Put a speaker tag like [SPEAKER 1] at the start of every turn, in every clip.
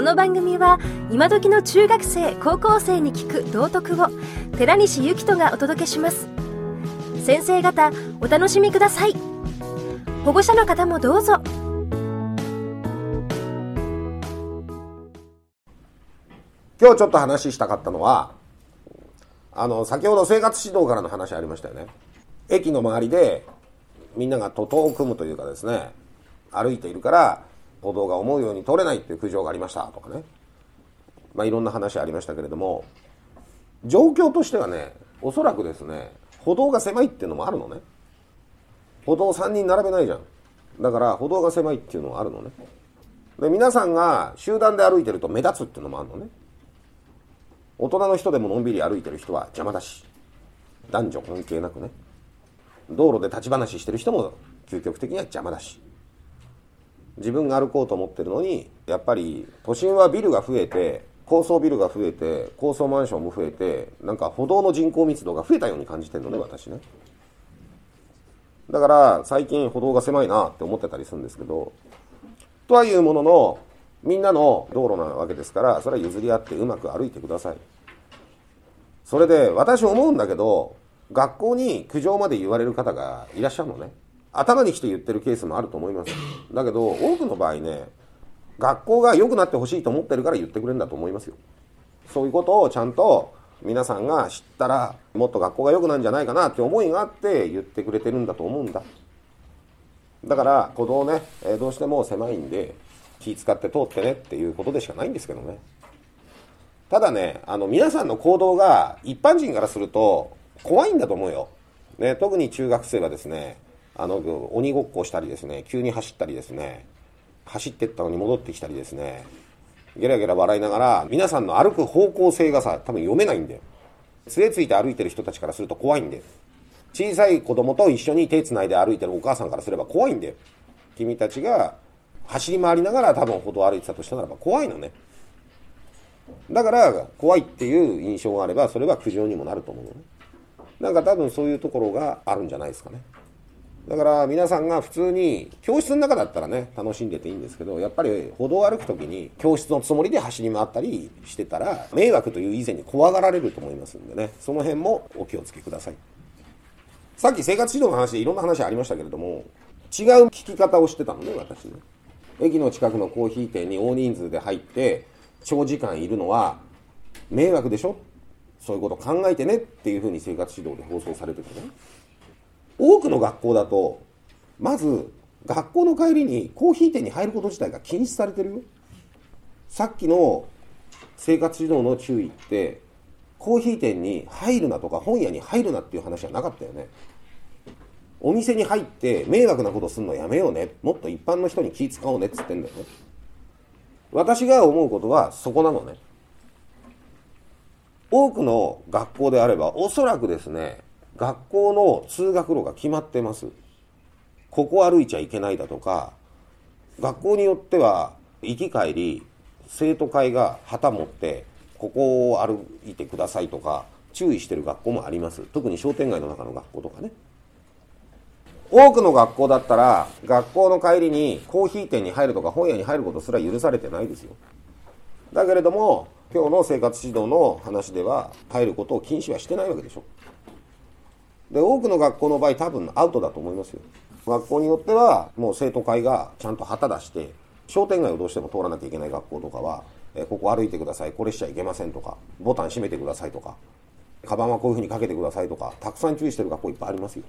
[SPEAKER 1] この番組は今時の中学生高校生に聞く道徳を寺西幸人がお届けします。先生方お楽しみください。保護者の方もどうぞ。
[SPEAKER 2] 今日ちょっと話したかったのはあの先ほど生活指導からの話ありましたよね。駅の周りでみんなが徒党を組むというかですね歩いているから歩道が思うように通れないっていう苦情がありましたとかね。まあいろんな話ありましたけれども状況としてはねおそらくですね歩道が狭いっていうのもあるのね。歩道3人並べないじゃん。だから歩道が狭いっていうのはあるのね。で皆さんが集団で歩いてると目立つっていうのもあるのね。大人の人でものんびり歩いてる人は邪魔だし男女関係なくね。道路で立ち話してる人も究極的には邪魔だし。自分が歩こうと思ってるのにやっぱり都心はビルが増えて高層ビルが増えて高層マンションも増えてなんか歩道の人口密度が増えたように感じてるのね私ね。だから最近歩道が狭いなって思ってたりするんですけどとはいうもののみんなの道路なわけですからそれは譲り合ってうまく歩いてください。それで私思うんだけど学校に苦情まで言われる方がいらっしゃるのね頭に来て言ってるケースもあると思います。だけど多くの場合ね学校が良くなってほしいと思ってるから言ってくれるんだと思いますよ。そういうことをちゃんと皆さんが知ったらもっと学校が良くなるんじゃないかなって思いがあって言ってくれてるんだと思うんだ。だから歩道ね、えどうしても狭いんで気使って通ってねっていうことでしかないんですけどね。ただねあの皆さんの行動が一般人からすると怖いんだと思うよ、ね、特に中学生はですねあの鬼ごっこしたりですね急に走ったりですね走ってったのに戻ってきたりですねゲラゲラ笑いながら皆さんの歩く方向性がさ多分読めないんだよ。杖ついて歩いてる人たちからすると怖いんだよ。小さい子供と一緒に手つないで歩いてるお母さんからすれば怖いんだよ。君たちが走り回りながら多分歩道を歩いてたとしたならば怖いのね。だから怖いっていう印象があればそれは苦情にもなると思うのね。なんか多分そういうところがあるんじゃないですかね。だから皆さんが普通に教室の中だったらね楽しんでていいんですけどやっぱり歩道を歩く時に教室のつもりで走り回ったりしてたら迷惑という以前に怖がられると思いますんでねその辺もお気をつけください。さっき生活指導の話でいろんな話ありましたけれども違う聞き方をしてたのね私ね。駅の近くのコーヒー店に大人数で入って長時間いるのは迷惑でしょ？そういうこと考えてねっていうふうに生活指導で放送されててね。多くの学校だとまず学校の帰りにコーヒー店に入ること自体が禁止されてるよ。さっきの生活指導の注意ってコーヒー店に入るなとか本屋に入るなっていう話はなかったよね。お店に入って迷惑なことするのやめようね。もっと一般の人に気使おうねっつってんだよね。私が思うことはそこなのね。多くの学校であればおそらくですね学校の通学路が決まってます。ここ歩いちゃいけないだとか、学校によっては行き帰り、生徒会が旗持って、ここを歩いてくださいとか、注意してる学校もあります。特に商店街の中の学校とかね。多くの学校だったら、学校の帰りにコーヒー店に入るとか本屋に入ることすら許されてないですよ。だけれども、今日の生活指導の話では、入ることを禁止はしてないわけでしょ。で多くの学校の場合多分アウトだと思いますよ。学校によってはもう生徒会がちゃんと旗出して商店街をどうしても通らなきゃいけない学校とかは、えここ歩いてくださいこれしちゃいけませんとかボタン閉めてくださいとかカバンはこういうふうにかけてくださいとかたくさん注意してる学校いっぱいありますよ。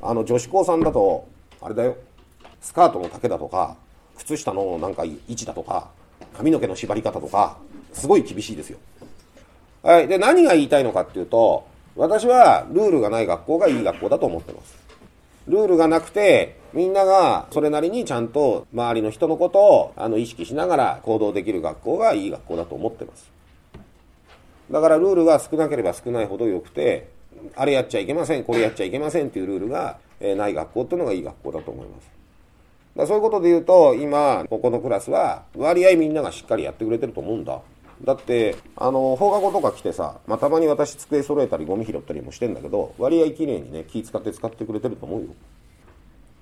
[SPEAKER 2] あの女子高さんだとあれだよ。スカートの丈だとか靴下のなんか位置だとか髪の毛の縛り方とかすごい厳しいですよ。はい。で何が言いたいのかっていうと私はルールがない学校がいい学校だと思ってます。ルールがなくて、みんながそれなりにちゃんと周りの人のことをあの意識しながら行動できる学校がいい学校だと思ってます。だからルールが少なければ少ないほど良くて、あれやっちゃいけません、これやっちゃいけませんっていうルールが、えない学校っていうのがいい学校だと思います。だそういうことで言うと、今、ここのクラスは割合みんながしっかりやってくれてると思うんだ。だってあの放課後とか来てさ、まあ、たまに私机揃えたりゴミ拾ったりもしてんだけど割合きれいにね気使って使ってくれてると思うよ。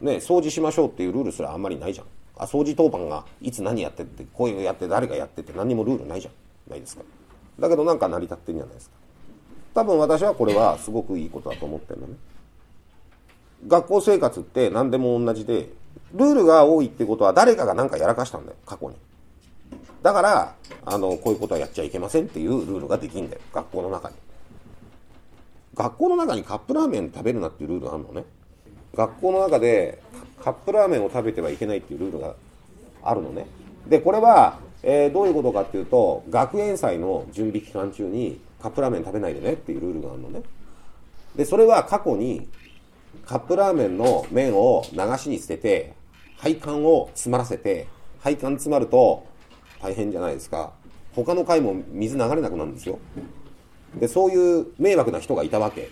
[SPEAKER 2] ね掃除しましょうっていうルールすらあんまりないじゃん。あ掃除当番がいつ何やってってこういうやって誰がやってって何にもルールないじゃん。ないですか。だけどなんか成り立ってんじゃないですか。多分私はこれはすごくいいことだと思ってるのね。学校生活って何でも同じでルールが多いってことは誰かが何かやらかしたんだよ過去に。だからあのこういうことはやっちゃいけませんっていうルールができんだよ。学校の中に。学校の中にカップラーメン食べるなっていうルールがあるのね。学校の中でカップラーメンを食べてはいけないっていうルールがあるのね。でこれは、えー、どういうことかっていうと学園祭の準備期間中にカップラーメン食べないでねっていうルールがあるのね。でそれは過去にカップラーメンの麺を流しに捨てて配管を詰まらせて配管詰まると大変じゃないですか。他の階も水流れなくなるんですよ。でそういう迷惑な人がいたわけ。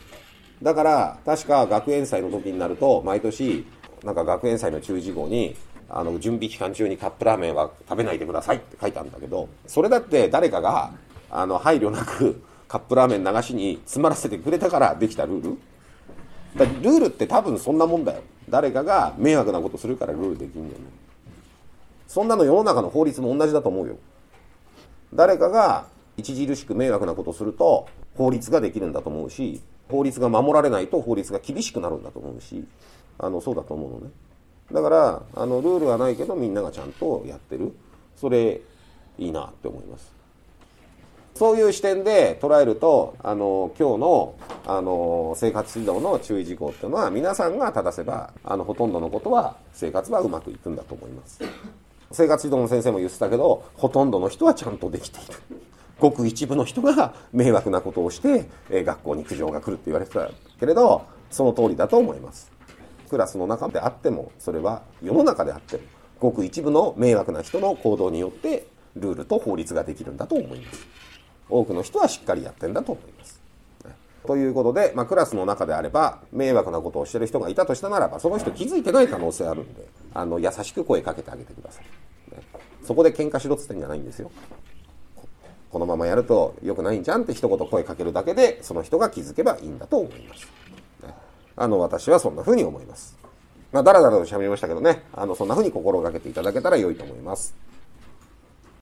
[SPEAKER 2] だから確か学園祭の時になると毎年なんか学園祭の注意事項にあの準備期間中にカップラーメンは食べないでくださいって書いてあるんだけどそれだって誰かがあの配慮なくカップラーメン流しに詰まらせてくれたからできたルール。だルールって多分そんなもんだよ。誰かが迷惑なことするからルールできんだよねそんなの世の中の法律も同じだと思うよ。誰かが著しく迷惑なことすると法律ができるんだと思うし法律が守られないと法律が厳しくなるんだと思うしあのそうだと思うのね。だからあのルールはないけどみんながちゃんとやってる。それいいなって思います。そういう視点で捉えるとあの今日のあの生活指導の注意事項っていうのは皆さんが正せばあのほとんどのことは生活はうまくいくんだと思います。生活指導の先生も言ってたけどほとんどの人はちゃんとできている。ごく一部の人が迷惑なことをして、え学校に苦情が来るって言われてたけれどその通りだと思います。クラスの中であってもそれは世の中であってもごく一部の迷惑な人の行動によってルールと法律ができるんだと思います。多くの人はしっかりやってんだと思います。ということで、まあ、クラスの中であれば、迷惑なことをしてる人がいたとしたならば、その人気づいてない可能性あるんで、あの、優しく声かけてあげてください。ね、そこで喧嘩しろって言ってんじゃないんですよ。このままやると良くないんじゃんって一言声かけるだけで、その人が気づけばいいんだと思います。ね、あの、私はそんな風に思います。まあ、だらだらと喋りましたけどね、あの、そんな風に心がけていただけたら良いと思います。